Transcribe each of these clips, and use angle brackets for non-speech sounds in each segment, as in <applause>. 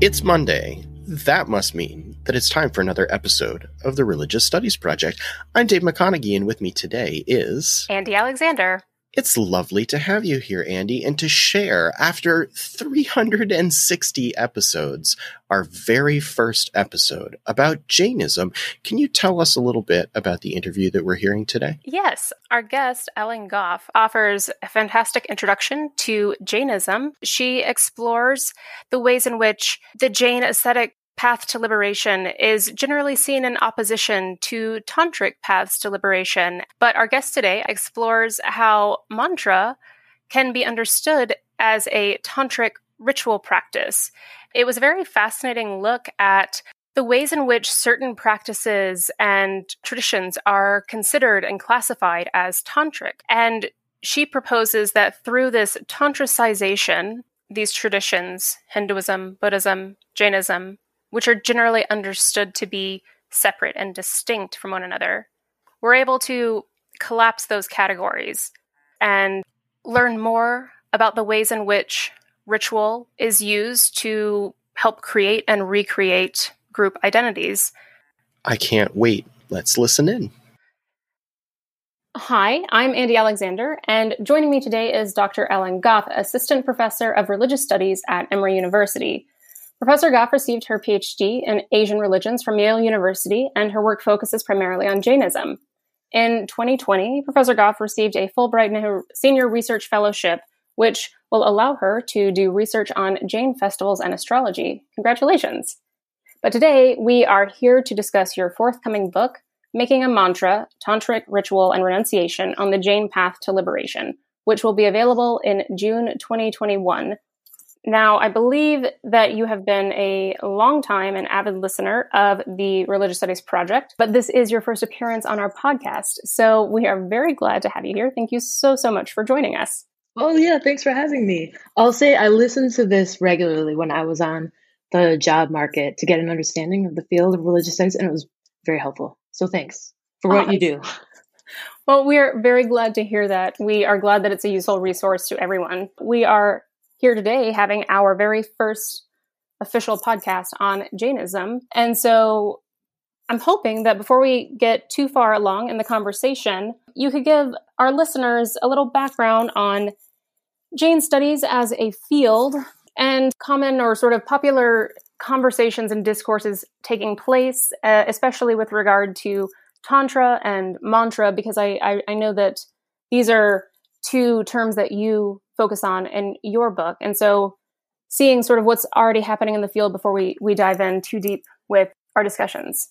It's Monday. That must mean that it's time for another episode of the Religious Studies Project. I'm Dave McConeghy, and with me today is Andie Alexander. It's lovely to have you here, Andie, and to share, after 360 episodes, our very first episode about Jainism. Can you tell us a little bit about the interview that we're hearing today? Yes. Our guest, Ellen Gough, offers a fantastic introduction to Jainism. She explores the ways in which the Jain ascetic path to liberation is generally seen in opposition to tantric paths to liberation. But our guest today explores how mantra can be understood as a tantric ritual practice. It was a very fascinating look at the ways in which certain practices and traditions are considered and classified as tantric. And she proposes that through this tantricization, these traditions, Hinduism, Buddhism, Jainism, which are generally understood to be separate and distinct from one another, we're able to collapse those categories and learn more about the ways in which ritual is used to help create and recreate group identities. I can't wait. Let's listen in. Hi, I'm Andie Alexander, and joining me today is Dr. Ellen Gough, Assistant Professor of Religious Studies at Emory University. Professor Gough received her PhD in Asian religions from Yale University, and her work focuses primarily on Jainism. In 2020, Professor Gough received a Fulbright Senior Research Fellowship, which will allow her to do research on Jain festivals and astrology. Congratulations! But today, we are here to discuss your forthcoming book, Making a Mantra Tantric Ritual and Renunciation on the Jain Path to Liberation, which will be available in June 2021 now, I believe that you have been a long time and avid listener of the Religious Studies Project, but this is your first appearance on our podcast. So we are very glad to have you here. Thank you so, so much for joining us. Oh, yeah. Thanks for having me. I'll say I listened to this regularly when I was on the job market to get an understanding of the field of religious studies, and it was very helpful. So thanks for what oh, you do. Well, we're very glad to hear that. We are glad that it's a useful resource to everyone. We are here today having our very first official podcast on Jainism. And so I'm hoping that before we get too far along in the conversation, you could give our listeners a little background on Jain studies as a field and common or sort of popular conversations and discourses taking place, uh, especially with regard to Tantra and Mantra, because I, I, I know that these are two terms that you focus on in your book. And so seeing sort of what's already happening in the field before we, we dive in too deep with our discussions.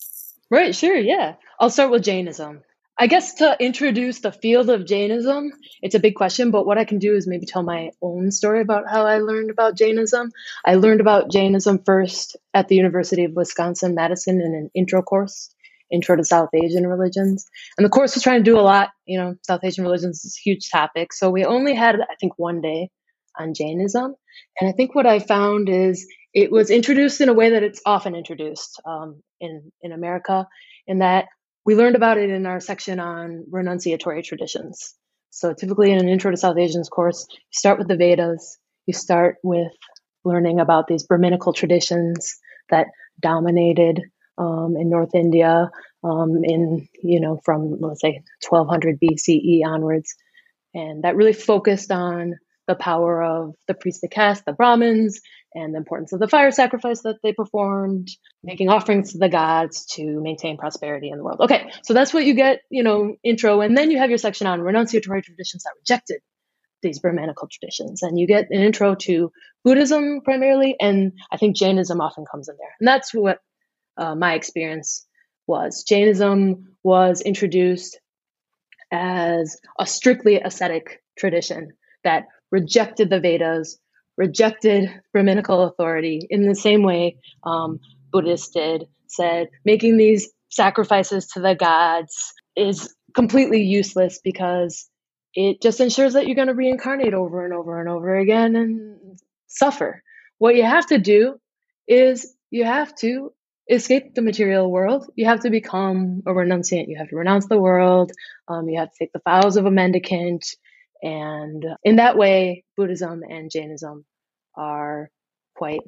Right, sure, yeah. I'll start with Jainism. I guess to introduce the field of Jainism, it's a big question, but what I can do is maybe tell my own story about how I learned about Jainism. I learned about Jainism first at the University of Wisconsin Madison in an intro course intro to South Asian religions. And the course was trying to do a lot. You know, South Asian religions is a huge topic. So we only had, I think, one day on Jainism. And I think what I found is it was introduced in a way that it's often introduced um, in, in America, in that we learned about it in our section on renunciatory traditions. So typically in an intro to South Asians course, you start with the Vedas, you start with learning about these Brahminical traditions that dominated um, in North India um, in, you know, from let's say 1200 BCE onwards. And that really focused on the power of the priestly caste, the Brahmins, and the importance of the fire sacrifice that they performed, making offerings to the gods to maintain prosperity in the world. Okay, so that's what you get, you know, intro. And then you have your section on renunciatory traditions that rejected these Brahmanical traditions. And you get an intro to Buddhism primarily, and I think Jainism often comes in there. And that's what uh, my experience was. Jainism was introduced as a strictly ascetic tradition that rejected the Vedas, rejected Brahminical authority in the same way um, Buddhists did, said making these sacrifices to the gods is completely useless because it just ensures that you're going to reincarnate over and over and over again and suffer. What you have to do is you have to escape the material world, you have to become a renunciant. You have to renounce the world. Um, you have to take the vows of a mendicant. And in that way, Buddhism and Jainism are quite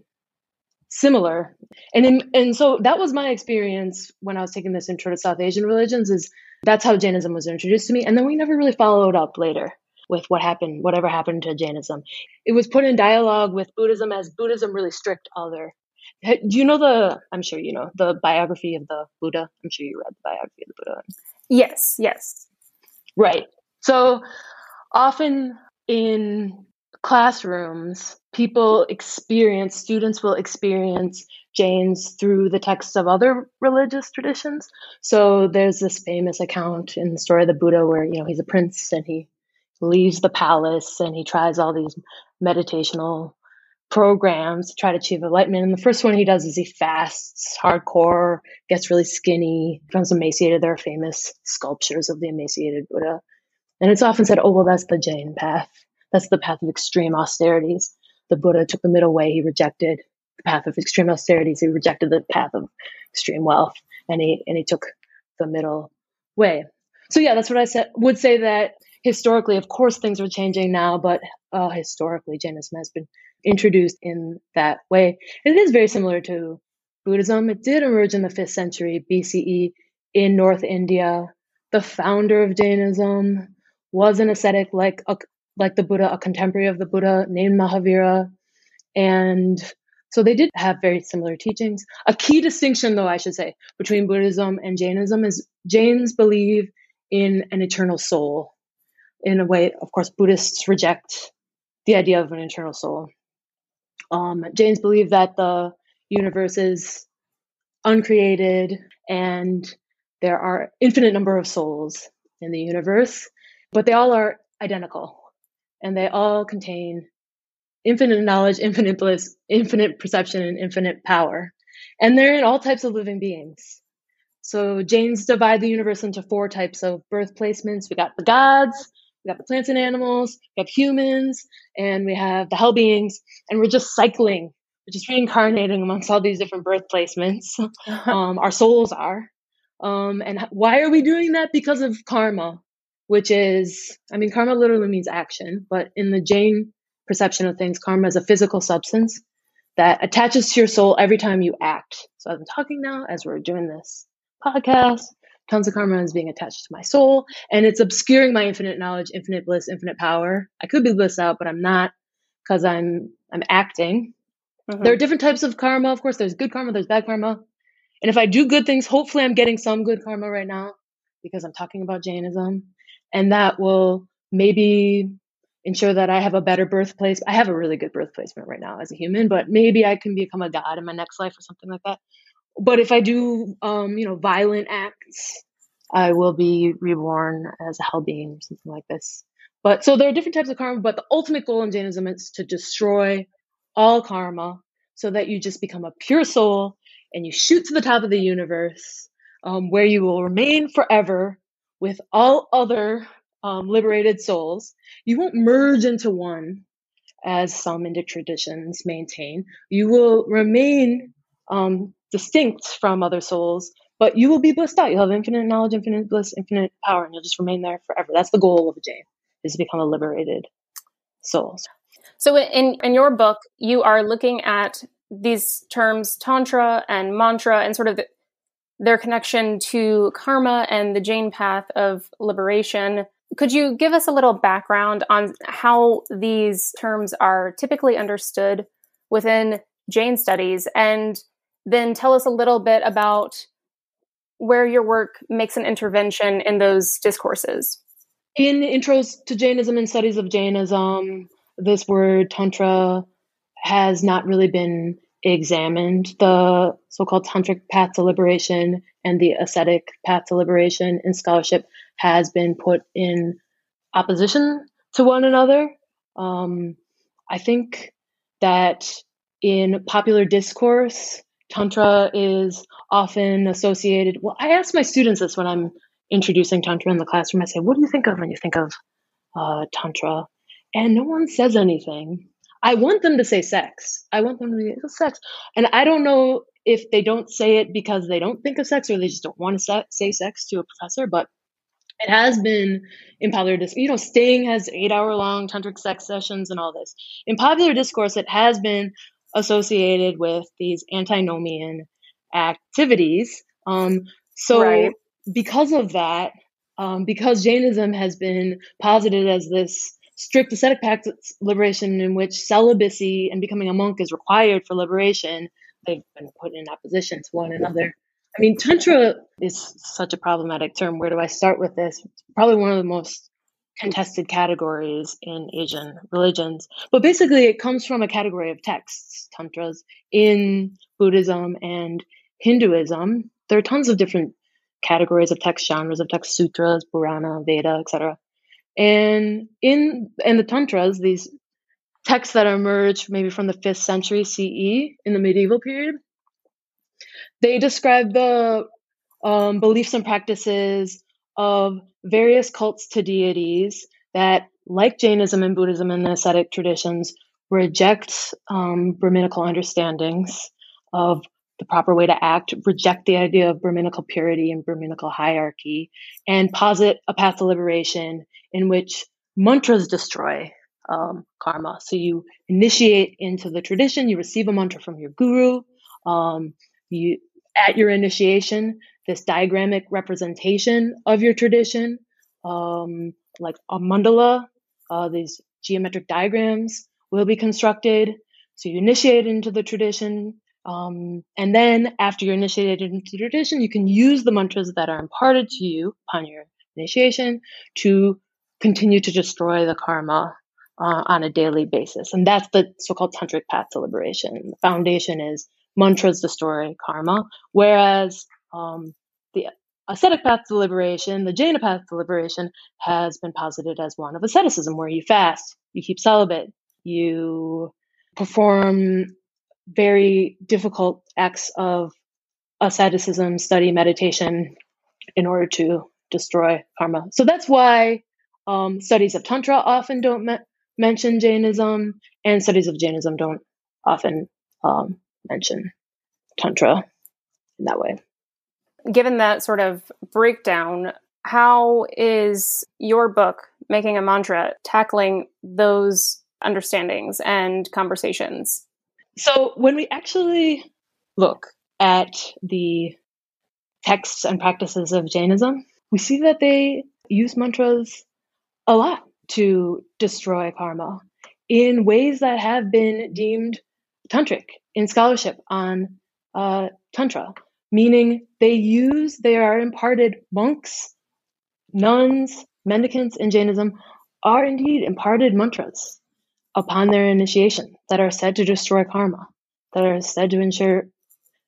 similar. And in, and so that was my experience when I was taking this intro to South Asian religions is that's how Jainism was introduced to me. And then we never really followed up later with what happened, whatever happened to Jainism. It was put in dialogue with Buddhism as Buddhism really strict other. Do you know the, I'm sure you know, the biography of the Buddha? I'm sure you read the biography of the Buddha. Yes, yes. Right. So often in classrooms, people experience, students will experience Jains through the texts of other religious traditions. So there's this famous account in the story of the Buddha where, you know, he's a prince and he leaves the palace and he tries all these meditational programs to try to achieve enlightenment. And the first one he does is he fasts hardcore, gets really skinny, becomes emaciated. There are famous sculptures of the emaciated Buddha. And it's often said, oh, well, that's the Jain path. That's the path of extreme austerities. The Buddha took the middle way. He rejected the path of extreme austerities. He rejected the path of extreme wealth, and he and he took the middle way. So yeah, that's what I said. Would say that historically, of course, things are changing now, but uh, historically, Jainism has been introduced in that way. It is very similar to Buddhism. It did emerge in the fifth century BCE in North India. The founder of Jainism was an ascetic like a, like the Buddha, a contemporary of the Buddha named Mahavira. And so they did have very similar teachings. A key distinction, though, I should say, between Buddhism and Jainism is Jains believe in an eternal soul. In a way, of course, Buddhists reject the idea of an internal soul. Um, Jains believe that the universe is uncreated and there are infinite number of souls in the universe, but they all are identical and they all contain infinite knowledge, infinite bliss, infinite perception, and infinite power. And they're in all types of living beings. So Jains divide the universe into four types of birth placements. We got the gods, we got the plants and animals, we have humans, and we have the hell beings, and we're just cycling, we're just reincarnating amongst all these different birth placements. <laughs> um, our souls are. Um, and why are we doing that? Because of karma which is, I mean, karma literally means action, but in the Jain perception of things, karma is a physical substance that attaches to your soul every time you act. So as I'm talking now, as we're doing this podcast, tons of karma is being attached to my soul, and it's obscuring my infinite knowledge, infinite bliss, infinite power. I could be blissed out, but I'm not because I'm I'm acting. Mm-hmm. There are different types of karma, of course. There's good karma, there's bad karma. And if I do good things, hopefully I'm getting some good karma right now because I'm talking about Jainism and that will maybe ensure that I have a better birthplace. I have a really good birth placement right now as a human, but maybe I can become a god in my next life or something like that. But if I do, um, you know, violent acts, I will be reborn as a hell being or something like this. But so there are different types of karma, but the ultimate goal in Jainism is to destroy all karma so that you just become a pure soul and you shoot to the top of the universe um, where you will remain forever with all other um, liberated souls. You won't merge into one, as some Indic traditions maintain. You will remain um, distinct from other souls, but you will be blissed out. You'll have infinite knowledge, infinite bliss, infinite power, and you'll just remain there forever. That's the goal of a Jain, is to become a liberated soul. So in, in your book, you are looking at these terms tantra and mantra and sort of the, their connection to karma and the Jain path of liberation. Could you give us a little background on how these terms are typically understood within Jain studies? And then tell us a little bit about where your work makes an intervention in those discourses. In Intros to Jainism and Studies of Jainism, this word tantra has not really been examined the so-called tantric path to liberation and the ascetic path to liberation in scholarship has been put in opposition to one another. Um, I think that in popular discourse, tantra is often associated. Well, I ask my students this when I'm introducing tantra in the classroom. I say, "What do you think of when you think of uh, tantra?" And no one says anything. I want them to say sex. I want them to say sex. And I don't know if they don't say it because they don't think of sex or they just don't want to say sex to a professor, but it has been in popular discourse. You know, Sting has eight hour long tantric sex sessions and all this. In popular discourse, it has been associated with these antinomian activities. Um, so, Right. because of that, um, because Jainism has been posited as this strict ascetic of liberation in which celibacy and becoming a monk is required for liberation, they've been put in opposition to one another. I mean, Tantra is such a problematic term. Where do I start with this? It's probably one of the most contested categories in Asian religions. But basically, it comes from a category of texts, tantras, in Buddhism and Hinduism. There are tons of different categories of text, genres of text, sutras, Purana, Veda, etc. And in and the tantras, these texts that emerged maybe from the fifth century CE in the medieval period, they describe the um, beliefs and practices of various cults to deities that, like Jainism and Buddhism and the ascetic traditions, reject um, Brahminical understandings of the proper way to act, reject the idea of Brahminical purity and Brahminical hierarchy, and posit a path to liberation in which mantras destroy um, karma. So you initiate into the tradition, you receive a mantra from your guru. Um, you at your initiation, this diagrammic representation of your tradition, um, like a mandala, uh, these geometric diagrams will be constructed. So you initiate into the tradition. Um, and then after you're initiated into the tradition, you can use the mantras that are imparted to you upon your initiation to continue to destroy the karma uh, on a daily basis. And that's the so-called tantric path to liberation. The foundation is mantras destroy karma, whereas um, ascetic path to liberation, the Jaina path to liberation, has been posited as one of asceticism, where you fast, you keep celibate, you perform very difficult acts of asceticism, study, meditation, in order to destroy karma. So that's why um, studies of Tantra often don't me- mention Jainism, and studies of Jainism don't often um, mention Tantra in that way. Given that sort of breakdown, how is your book, Making a Mantra, tackling those understandings and conversations? So when we actually look at the texts and practices of Jainism, we see that they use mantras a lot to destroy karma in ways that have been deemed tantric in scholarship on uh, tantra, meaning they use, they are imparted monks, nuns, mendicants in Jainism are indeed imparted mantras upon their initiation that are said to destroy karma, that are said to ensure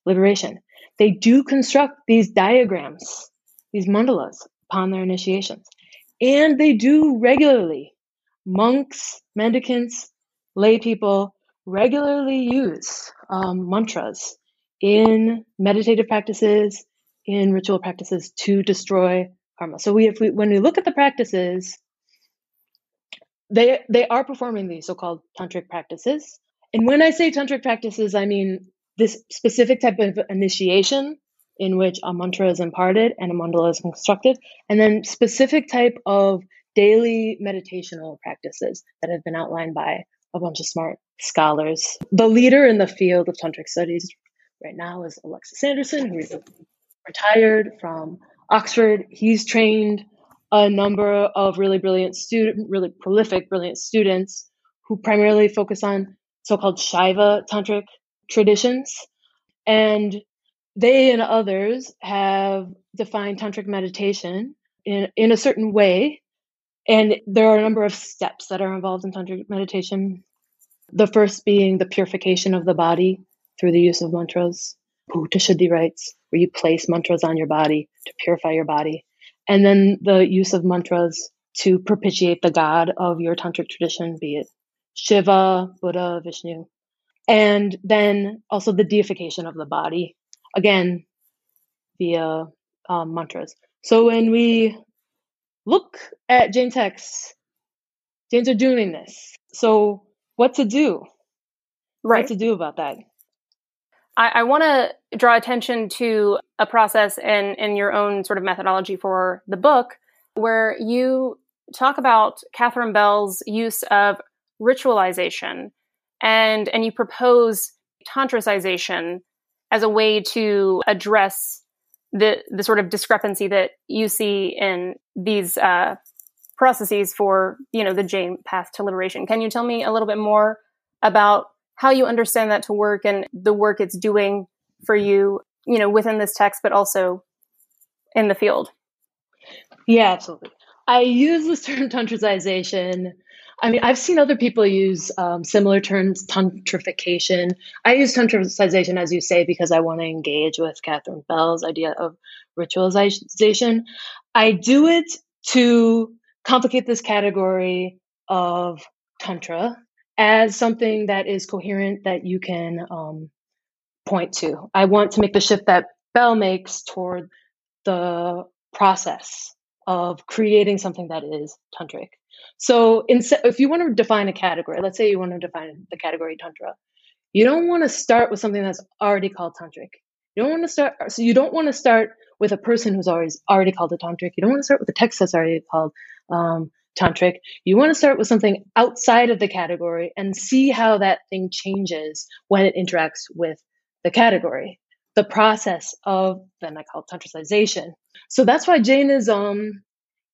liberation. They do construct these diagrams, these mandalas upon their initiations. And they do regularly. Monks, mendicants, lay people regularly use um, mantras in meditative practices, in ritual practices to destroy karma. So we, if we, when we look at the practices, they they are performing these so-called tantric practices. And when I say tantric practices, I mean this specific type of initiation in which a mantra is imparted and a mandala is constructed, and then specific type of daily meditational practices that have been outlined by a bunch of smart scholars. The leader in the field of tantric studies right now is Alexis Sanderson, who is retired from Oxford. He's trained a number of really brilliant student, really prolific, brilliant students who primarily focus on so-called Shaiva tantric traditions. And they and others have defined tantric meditation in, in a certain way. And there are a number of steps that are involved in tantric meditation. The first being the purification of the body through the use of mantras. Bhuta Shuddhi rites, where you place mantras on your body to purify your body. And then the use of mantras to propitiate the god of your tantric tradition, be it Shiva, Buddha, Vishnu. And then also the deification of the body, again, via um, mantras. So when we look at Jain texts, Jains are doing this. So what to do? What to do about that? I, I want to draw attention to a process in, in your own sort of methodology for the book where you talk about Catherine Bell's use of ritualization and and you propose tantricization as a way to address the the sort of discrepancy that you see in these uh, processes for you know the Jain path to liberation. Can you tell me a little bit more about how you understand that to work and the work it's doing for you, you know, within this text, but also in the field? Yeah, absolutely. I use this <laughs> term tantricization I mean, I've seen other people use um, similar terms, tantrification. I use tantricization, as you say, because I want to engage with Catherine Bell's idea of ritualization. I do it to complicate this category of tantra as something that is coherent that you can um, point to. I want to make the shift that Bell makes toward the process of creating something that is tantric. So, in, if you want to define a category, let's say you want to define the category tantra, you don't want to start with something that's already called tantric. You don't want to start. So you don't want to start with a person who's always already called a tantric. You don't want to start with a text that's already called um, tantric. You want to start with something outside of the category and see how that thing changes when it interacts with the category. The process of then I call tantricization. So that's why Jainism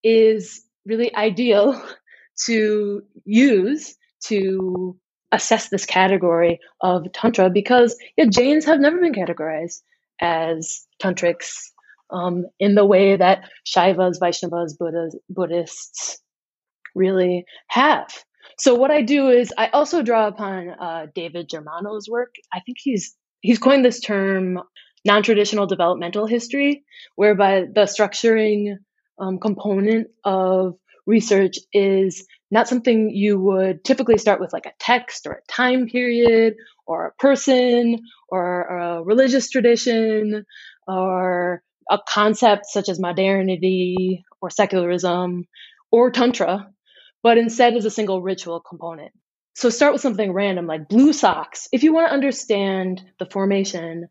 is really ideal <laughs> to use to assess this category of tantra because yeah, Jains have never been categorized as tantrics um, in the way that Shaivas, Vaishnavas, Buddhas, Buddhists really have. So what I do is I also draw upon uh, David Germano's work. I think he's he's coined this term non-traditional developmental history, whereby the structuring um, component of research is not something you would typically start with like a text or a time period or a person or a religious tradition or a concept such as modernity or secularism or tantra but instead is a single ritual component so start with something random like blue socks if you want to understand the formation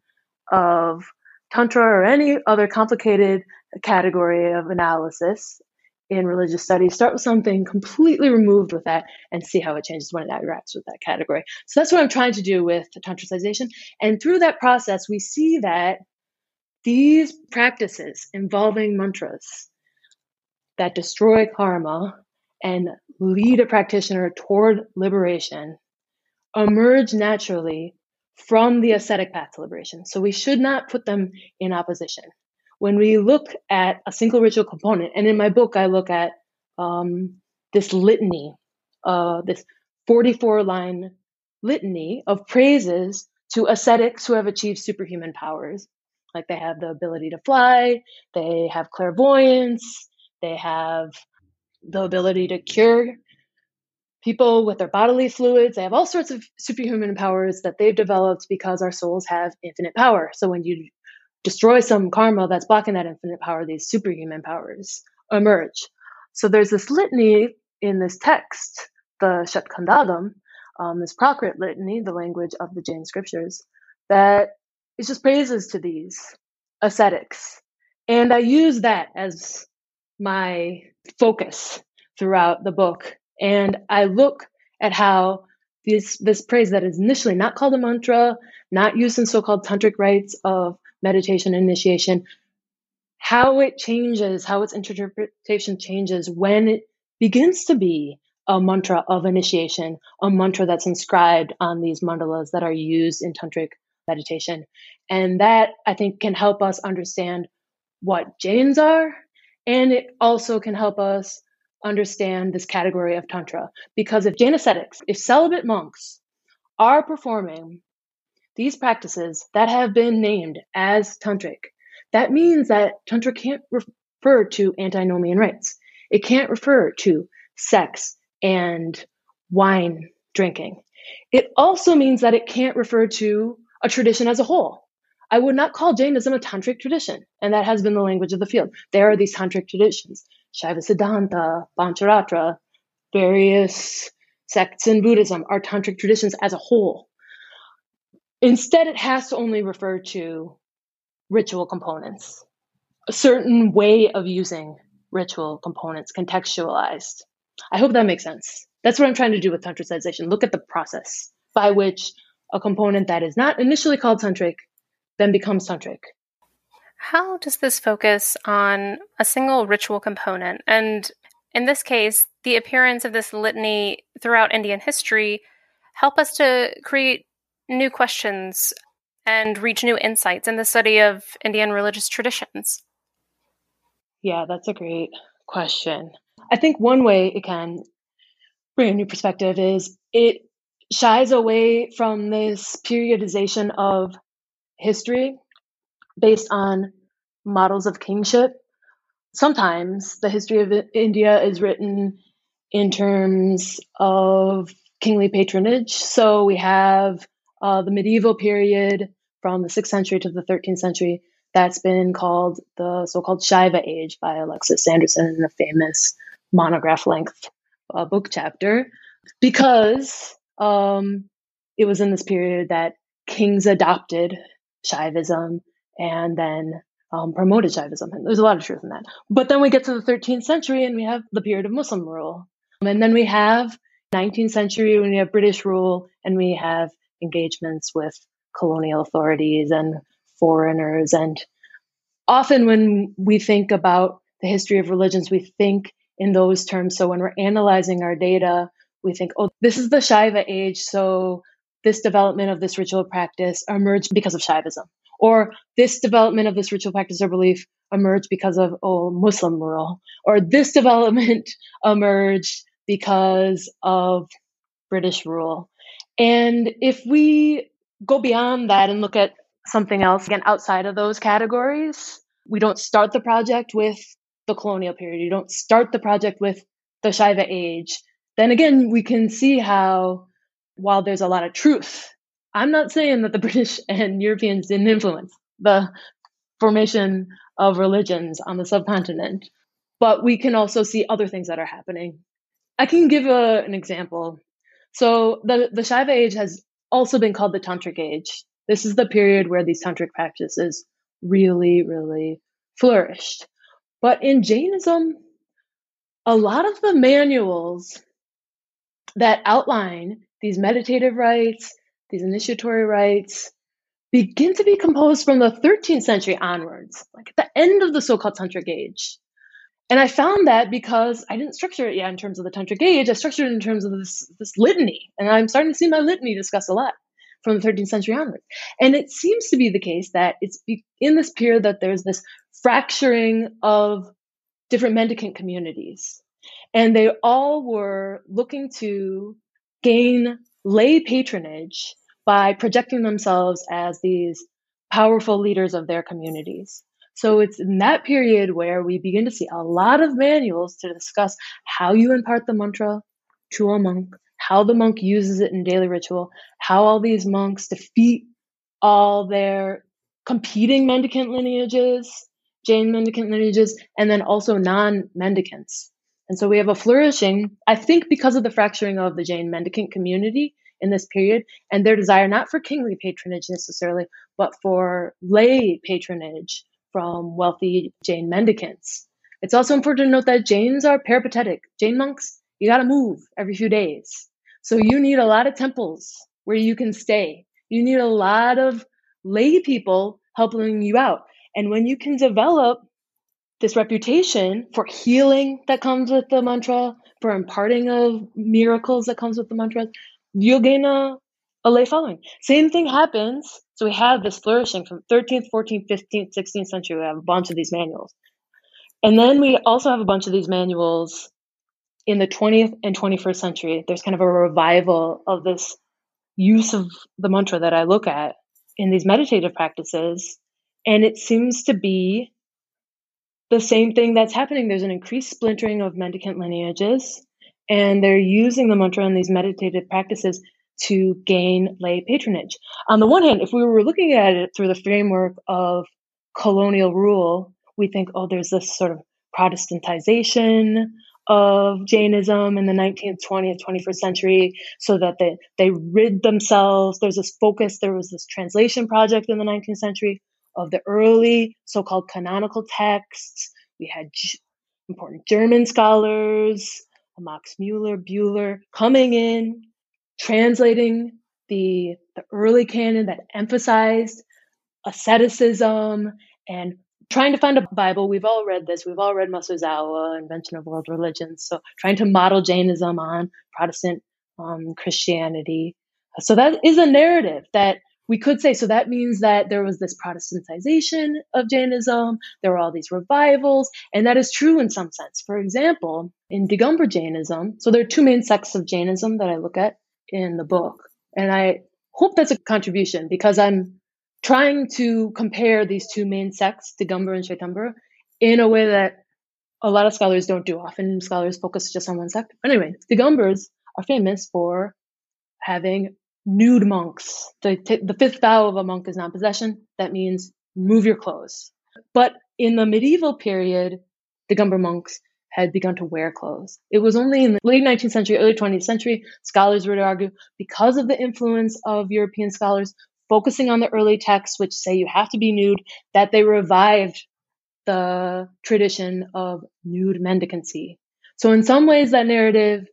of tantra or any other complicated category of analysis in religious studies, start with something completely removed with that and see how it changes when it interacts with that category. So that's what I'm trying to do with tantricization. And through that process, we see that these practices involving mantras that destroy karma and lead a practitioner toward liberation emerge naturally from the ascetic path to liberation. So we should not put them in opposition when we look at a single ritual component, and in my book, I look at um, this litany, uh, this 44 line litany of praises to ascetics who have achieved superhuman powers. Like they have the ability to fly, they have clairvoyance, they have the ability to cure people with their bodily fluids. They have all sorts of superhuman powers that they've developed because our souls have infinite power. So when you destroy some karma that's blocking that infinite power, these superhuman powers emerge. So there's this litany in this text, the Shatkhandagama, um, this Prakrit litany, the language of the Jain scriptures, that is just praises to these ascetics. And I use that as my focus throughout the book. And I look at how this, this praise that is initially not called a mantra, not used in so called tantric rites of meditation initiation, how it changes, how its interpretation changes when it begins to be a mantra of initiation, a mantra that's inscribed on these mandalas that are used in tantric meditation. And that I think can help us understand what Jains are, and it also can help us understand this category of tantra. Because if Jain ascetics, if celibate monks are performing these practices that have been named as tantric, that means that tantra can't refer to antinomian rites. It can't refer to sex and wine drinking. It also means that it can't refer to a tradition as a whole. I would not call Jainism a tantric tradition, and that has been the language of the field. There are these tantric traditions, Shaiva Siddhanta, Pancharatra, various sects in Buddhism are tantric traditions as a whole. Instead, it has to only refer to ritual components, a certain way of using ritual components contextualized. I hope that makes sense. That's what I'm trying to do with tantricization. Look at the process by which a component that is not initially called tantric then becomes tantric. How does this focus on a single ritual component? And in this case, the appearance of this litany throughout Indian history help us to create new questions and reach new insights in the study of Indian religious traditions? Yeah, that's a great question. I think one way it can bring a new perspective is it shies away from this periodization of history based on models of kingship. Sometimes the history of India is written in terms of kingly patronage. So we have uh, the medieval period from the 6th century to the 13th century that's been called the so-called Shaiva Age by Alexis Sanderson in a famous monograph length uh, book chapter because um, it was in this period that kings adopted Shaivism and then um, promoted Shaivism. And there's a lot of truth in that. But then we get to the 13th century and we have the period of Muslim rule. And then we have 19th century when we have British rule and we have engagements with colonial authorities and foreigners. And often when we think about the history of religions, we think in those terms. So when we're analyzing our data, we think, oh, this is the Shaiva age. So this development of this ritual practice emerged because of Shaivism. Or this development of this ritual practice or belief emerged because of oh, Muslim rule. Or this <laughs> development emerged because of British rule. And if we go beyond that and look at something else, again, outside of those categories, we don't start the project with the colonial period. You don't start the project with the Shaiva age. Then again, we can see how, while there's a lot of truth, I'm not saying that the <laughs> British and Europeans didn't influence the formation of religions on the subcontinent, but we can also see other things that are happening. I can give a, an example. So the, the Shaiva age has also been called the Tantric age. This is the period where these tantric practices really, really flourished. But in Jainism, a lot of the manuals that outline these meditative rites, these initiatory rites, begin to be composed from the 13th century onwards, like at the end of the so called Tantric age. And I found that because I didn't structure it yet in terms of the Tantric age, I structured it in terms of this, this litany. And I'm starting to see my litany discussed a lot from the 13th century onwards. And it seems to be the case that it's in this period that there's this fracturing of different mendicant communities. And they all were looking to gain lay patronage by projecting themselves as these powerful leaders of their communities. So it's in that period where we begin to see a lot of manuals to discuss how you impart the mantra to a monk, how the monk uses it in daily ritual, how all these monks defeat all their competing mendicant lineages, Jain mendicant lineages, and then also non mendicants. And so we have a flourishing, I think, because of the fracturing of the Jain mendicant community in this period and their desire not for kingly patronage necessarily, but for lay patronage from wealthy Jain mendicants. It's also important to note that Jains are peripatetic. Jain monks, you got to move every few days. So you need a lot of temples where you can stay. You need a lot of lay people helping you out. And when you can develop this reputation for healing that comes with the mantra, for imparting of miracles that comes with the mantra, you'll gain a, a lay following. Same thing happens. So we have this flourishing from 13th, 14th, 15th, 16th century. We have a bunch of these manuals. And then we also have a bunch of these manuals in the 20th and 21st century. There's kind of a revival of this use of the mantra that I look at in these meditative practices and it seems to be the same thing that's happening. There's an increased splintering of mendicant lineages, and they're using the mantra and these meditative practices to gain lay patronage. On the one hand, if we were looking at it through the framework of colonial rule, we think, oh, there's this sort of Protestantization of Jainism in the 19th, 20th, 21st century so that they, they rid themselves. There's this focus, there was this translation project in the 19th century of the early so-called canonical texts. We had G- important German scholars, Max Mueller, Buhler, coming in, translating the, the early canon that emphasized asceticism and trying to find a Bible. We've all read this. We've all read Masuzawa, Invention of World Religions. So trying to model Jainism on Protestant um, Christianity. So that is a narrative that we could say. So that means that there was this Protestantization of Jainism. There were all these revivals, and that is true in some sense. For example, in Digambar Jainism, so there are two main sects of Jainism that I look at in the book, and I hope that's a contribution because I'm trying to compare these two main sects, Digambar and Shvetambara, in a way that a lot of scholars don't do. Often scholars focus just on one sect. but Anyway, Digambars are famous for having nude monks. The, the fifth vow of a monk is non-possession. That means move your clothes. But in the medieval period, Digambar monks had begun to wear clothes. It was only in the late 19th century, early 20th century, scholars would argue, because of the influence of European scholars focusing on the early texts, which say you have to be nude, that they revived the tradition of nude mendicancy. So in some ways, that narrative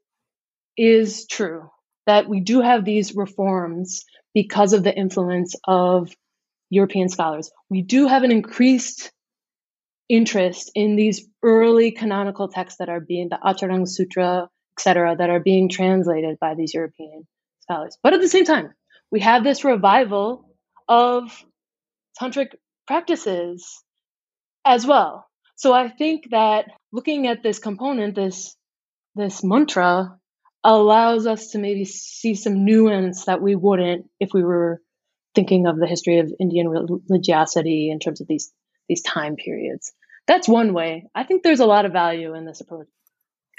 is true that we do have these reforms because of the influence of European scholars. We do have an increased interest in these early canonical texts that are being the Acharanga Sutra, etc., that are being translated by these European scholars. But at the same time, we have this revival of tantric practices as well. So I think that looking at this component, this this mantra, allows us to maybe see some nuance that we wouldn't if we were thinking of the history of Indian religiosity in terms of these these time periods. That's one way. I think there's a lot of value in this approach.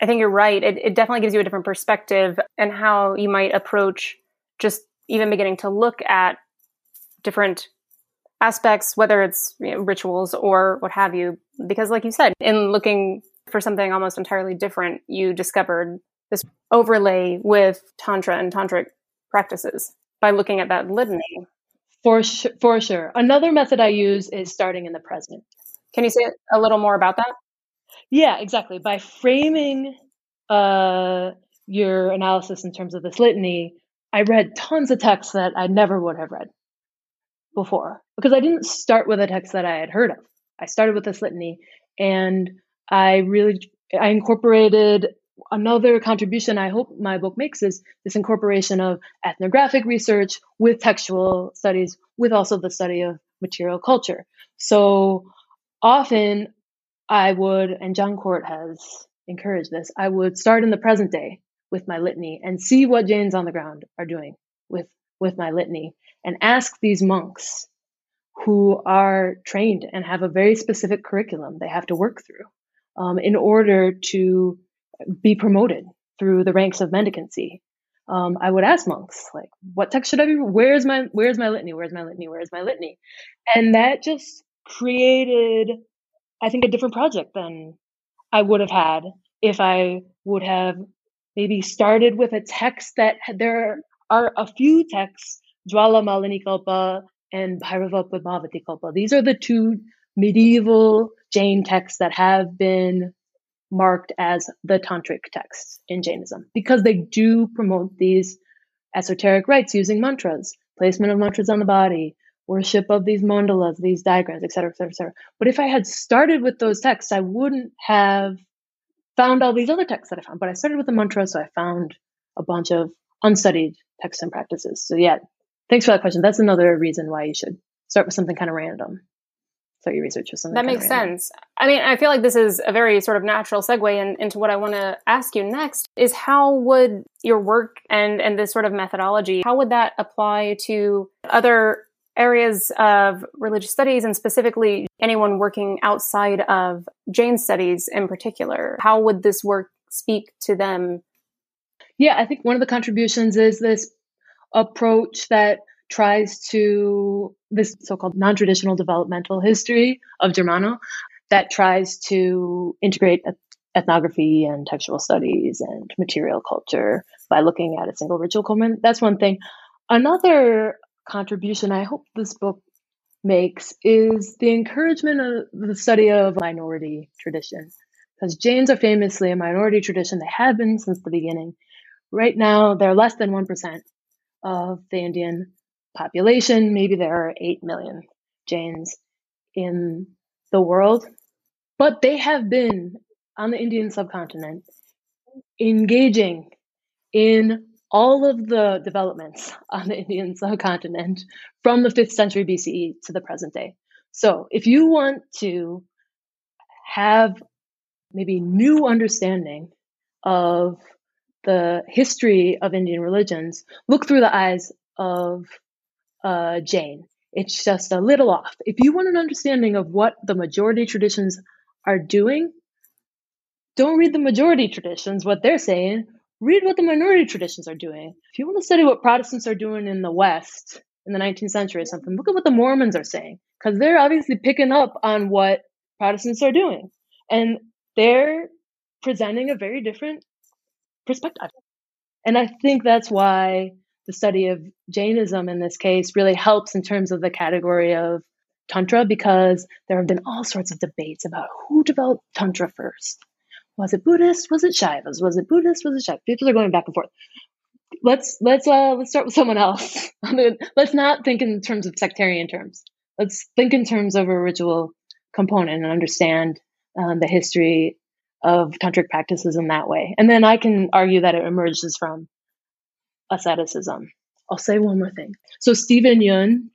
I think you're right. It, it definitely gives you a different perspective and how you might approach just even beginning to look at different aspects, whether it's you know, rituals or what have you. Because, like you said, in looking for something almost entirely different, you discovered this overlay with tantra and tantric practices by looking at that litany. For sure, for sure. Another method I use is starting in the present. Can you say a little more about that? Yeah, exactly. By framing uh, your analysis in terms of this litany, I read tons of texts that I never would have read before because I didn't start with a text that I had heard of. I started with this litany and I really I incorporated another contribution I hope my book makes is this incorporation of ethnographic research with textual studies with also the study of material culture. So often I would and John Cort has encouraged this, I would start in the present day with my litany and see what Jains on the ground are doing with, with my litany and ask these monks who are trained and have a very specific curriculum they have to work through um, in order to be promoted through the ranks of mendicancy. Um, I would ask monks, like, what text should I be? Where's my, where's my litany? Where's my litany? Where's my litany? And that just created, I think, a different project than I would have had if I would have maybe started with a text that there are a few texts, Jwala Malini Kalpa and Bhairava Padmavati Kalpa. These are the two medieval Jain texts that have been marked as the tantric texts in Jainism because they do promote these esoteric rites using mantras, placement of mantras on the body, worship of these mandalas, these diagrams, etc., etc., etc. But if I had started with those texts, I wouldn't have found all these other texts that I found, but I started with the mantra, so I found a bunch of unstudied texts and practices. So yeah, thanks for that question. That's another reason why you should start with something kind of random. Start your research with something that makes sense. I mean, I feel like this is a very sort of natural segue in, into what I want to ask you next. Is how would your work and and this sort of methodology how would that apply to other areas of religious studies and specifically anyone working outside of Jain studies in particular? How would this work speak to them? Yeah, I think one of the contributions is this approach that tries to this so-called non-traditional developmental history of Germano that tries to integrate ethnography and textual studies and material culture by looking at a single ritual component. That's one thing. Another contribution I hope this book makes is the encouragement of the study of minority tradition. Because Jains are famously a minority tradition. They have been since the beginning. Right now, they're less than 1% of the Indian population. Maybe there are 8 million Jains in the world, but they have been on the Indian subcontinent engaging in all of the developments on the Indian <laughs> subcontinent from the 5th century BCE to the present day. So, if you want to have maybe new understanding of the history of Indian religions, look through the eyes of uh, Jain. It's just a little off. If you want an understanding of what the majority traditions are doing, don't read the majority traditions, what they're saying. Read what the minority traditions are doing. If you want to study what Protestants are doing in the West in the 19th century or something, look at what the Mormons are saying, because they're obviously picking up on what Protestants are doing. And they're presenting a very different perspective. And I think that's why the study of Jainism in this case really helps in terms of the category of Tantra because there have been all sorts of debates about who developed Tantra first. Was it Buddhist? Was it Shaivas? Was it Buddhist? Was it Shaiva? People are going back and forth. Let's let's uh let's start with someone else. <laughs> I mean, let's not think in terms of sectarian terms. Let's think in terms of a ritual component and understand um, the history of tantric practices in that way. And then I can argue that it emerges from asceticism. I'll say one more thing. So Steven Yeun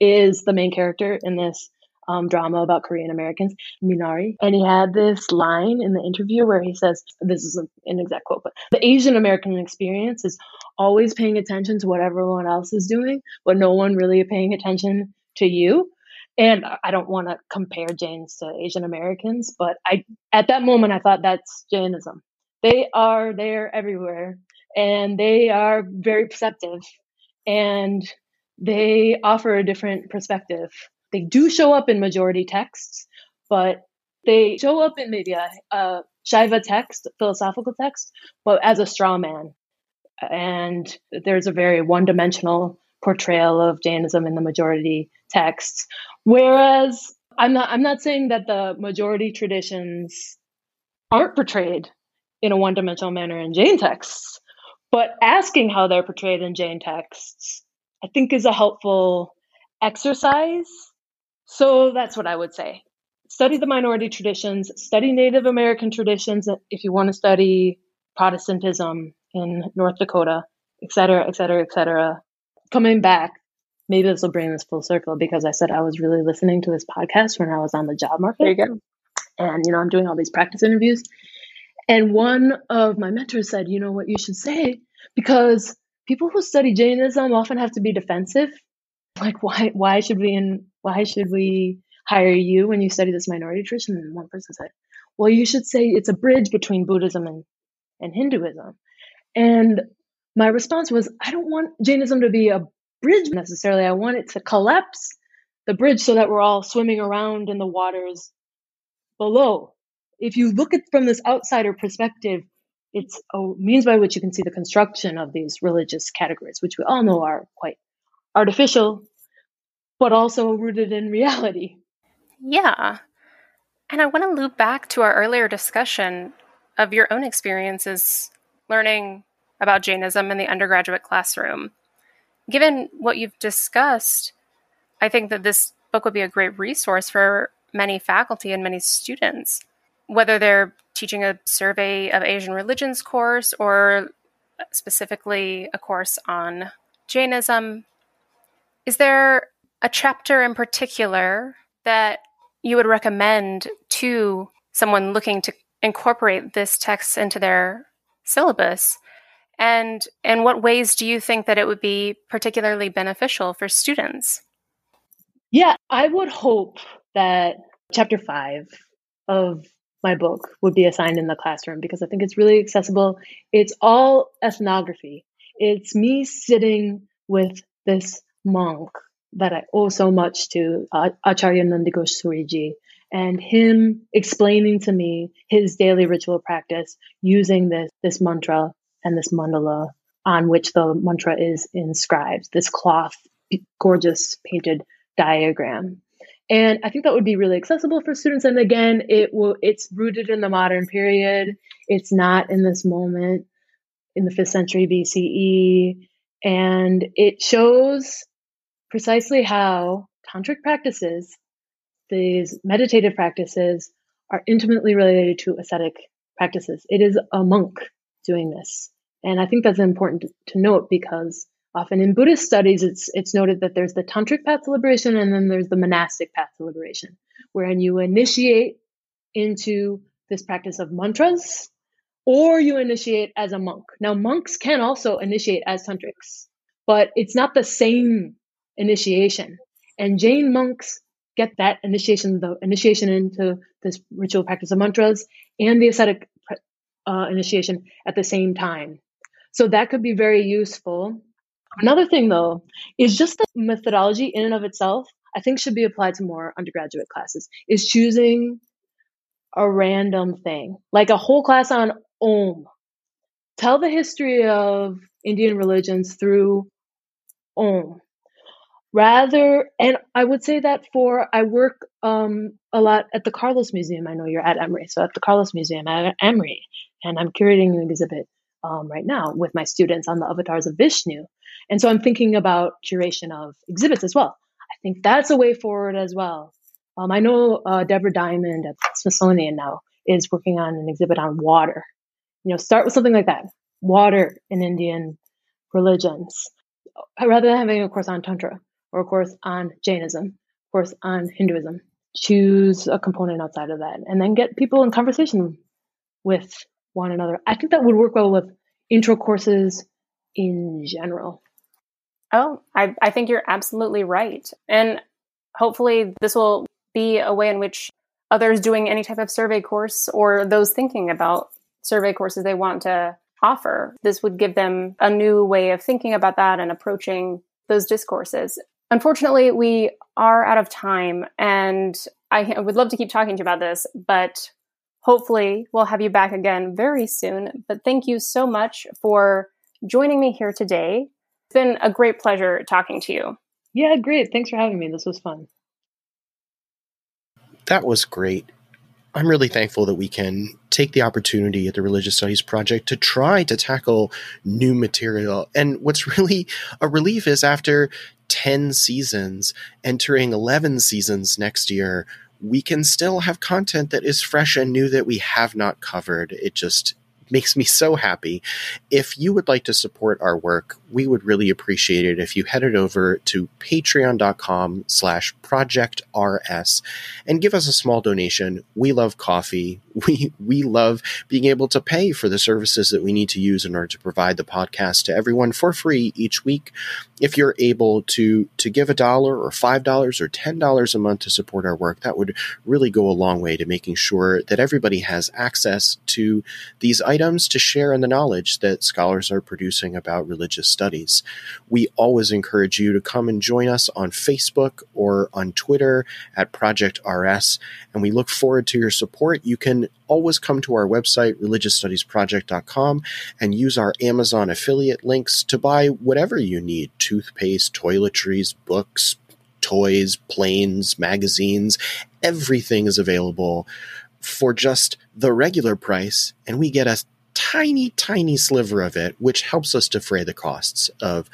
is the main character in this um, drama about Korean Americans, Minari. And he had this line in the interview where he says, this is an exact quote, but the Asian American experience is always paying attention to what everyone else is doing, but no one really paying attention to you. And I don't want to compare Jains to Asian Americans, but I at that moment I thought that's Jainism. They are there everywhere and they are very perceptive and they offer a different perspective. They do show up in majority texts, but they show up in maybe a, a Shaiva text, philosophical text, but as a straw man. And there's a very one dimensional portrayal of Jainism in the majority texts. Whereas I'm not I'm not saying that the majority traditions aren't portrayed in a one-dimensional manner in Jain texts, but asking how they're portrayed in Jain texts, I think is a helpful exercise. So that's what I would say. Study the minority traditions, study Native American traditions if you want to study Protestantism in North Dakota, et cetera, et cetera, et cetera coming back, maybe this will bring this full circle because I said I was really listening to this podcast when I was on the job market. There you go. And, you know, I'm doing all these practice interviews. And one of my mentors said, you know what you should say? Because people who study Jainism often have to be defensive. Like, why, why should we, in, why should we hire you when you study this minority tradition? And one person said, well, you should say it's a bridge between Buddhism and, and Hinduism. And my response was, I don't want Jainism to be a bridge necessarily. I want it to collapse the bridge so that we're all swimming around in the waters below. If you look at from this outsider perspective, it's a means by which you can see the construction of these religious categories, which we all know are quite artificial, but also rooted in reality. Yeah. And I want to loop back to our earlier discussion of your own experiences learning about Jainism in the undergraduate classroom. Given what you've discussed, I think that this book would be a great resource for many faculty and many students, whether they're teaching a survey of Asian religions course or specifically a course on Jainism. Is there a chapter in particular that you would recommend to someone looking to incorporate this text into their syllabus and in what ways do you think that it would be particularly beneficial for students? Yeah, I would hope that chapter five of my book would be assigned in the classroom because I think it's really accessible. It's all ethnography. It's me sitting with this monk that I owe so much to, uh, Acharya Nandighosh Suriji, and him explaining to me his daily ritual practice using this, this mantra and this mandala on which the mantra is inscribed, this cloth, gorgeous painted diagram. And I think that would be really accessible for students. And again, it will it's rooted in the modern period. It's not in this moment in the fifth century BCE. And it shows precisely how tantric practices, these meditative practices, are intimately related to ascetic practices. It is a monk doing this. And I think that's important to note because often in Buddhist studies, it's, it's noted that there's the tantric path to liberation and then there's the monastic path to liberation, wherein you initiate into this practice of mantras or you initiate as a monk. Now, monks can also initiate as tantrics, but it's not the same initiation. And Jain monks get that initiation, the initiation into this ritual practice of mantras and the ascetic uh, initiation at the same time. So that could be very useful. Another thing, though, is just the methodology in and of itself, I think should be applied to more undergraduate classes, is choosing a random thing, like a whole class on Om. Tell the history of Indian religions through Om. Rather, and I would say that for, I work um, a lot at the Carlos Museum. I know you're at Emory. So at the Carlos Museum at Emory, and I'm curating an exhibit um, right now with my students on the avatars of Vishnu. And so I'm thinking about curation of exhibits as well. I think that's a way forward as well. Um, I know uh, Debra Diamond at Smithsonian now is working on an exhibit on water. You know, start with something like that water in Indian religions, rather than having a course on Tantra or a course on Jainism, a course on Hinduism. Choose a component outside of that and then get people in conversation with one another. I think that would work well with intro courses in general. Oh, I, I think you're absolutely right. And hopefully, this will be a way in which others doing any type of survey course or those thinking about survey courses they want to offer, this would give them a new way of thinking about that and approaching those discourses. Unfortunately, we are out of time, and I would love to keep talking to you about this, but hopefully we'll have you back again very soon. But thank you so much for joining me here today. It's been a great pleasure talking to you. Yeah, great. Thanks for having me. This was fun. That was great. I'm really thankful that we can take the opportunity at the Religious Studies Project to try to tackle new material. And what's <laughs> really a relief is after 10 seasons, entering 11 seasons next year, we can still have content that is fresh and new that we have not covered. It just makes me so happy. If you would like to support our work, we would really appreciate it if you headed over to patreon.com slash projectrs and give us a small donation. We love coffee. <laughs> We, we love being able to pay for the services that we need to use in order to provide the podcast to everyone for free each week. If you're able to, to give a dollar or $5 or $10 a month to support our work, that would really go a long way to making sure that everybody has access to these items to share in the knowledge that scholars are producing about religious studies. We always encourage you to come and join us on Facebook or on Twitter at Project RS, and we look forward to your support. You can always come to our website, religiousstudiesproject.com, and use our Amazon affiliate links to buy whatever you need toothpaste, toiletries, books, toys, planes, magazines. Everything is available for just the regular price, and we get a tiny, tiny sliver of it, which helps us defray the costs of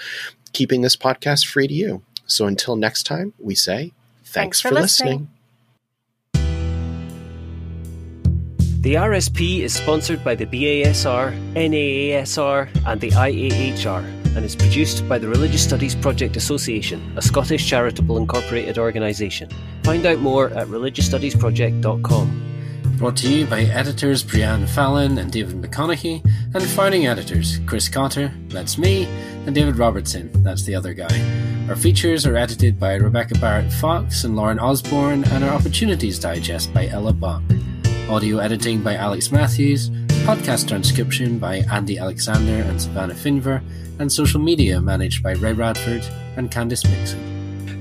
keeping this podcast free to you. So until next time, we say thanks, thanks for, for listening. listening. The RSP is sponsored by the BASR, NAASR, and the IAHR and is produced by the Religious Studies Project Association, a Scottish charitable incorporated organisation. Find out more at religiousstudiesproject.com. Brought to you by editors Brianne Fallon and David McConeghy, and founding editors Chris Cotter, that's me, and David Robertson, that's the other guy. Our features are edited by Rebecca Barrett Fox and Lauren Osborne, and our Opportunities Digest by Ella Bach. Audio editing by Alex Matthews, podcast transcription by Andie Alexander and Savannah Finver, and social media managed by Ray Radford and Candice Mixon.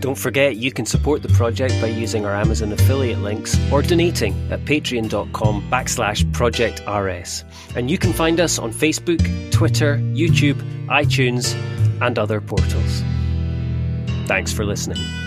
Don't forget you can support the project by using our Amazon affiliate links or donating at patreon.com backslash projectrs. And you can find us on Facebook, Twitter, YouTube, iTunes, and other portals. Thanks for listening.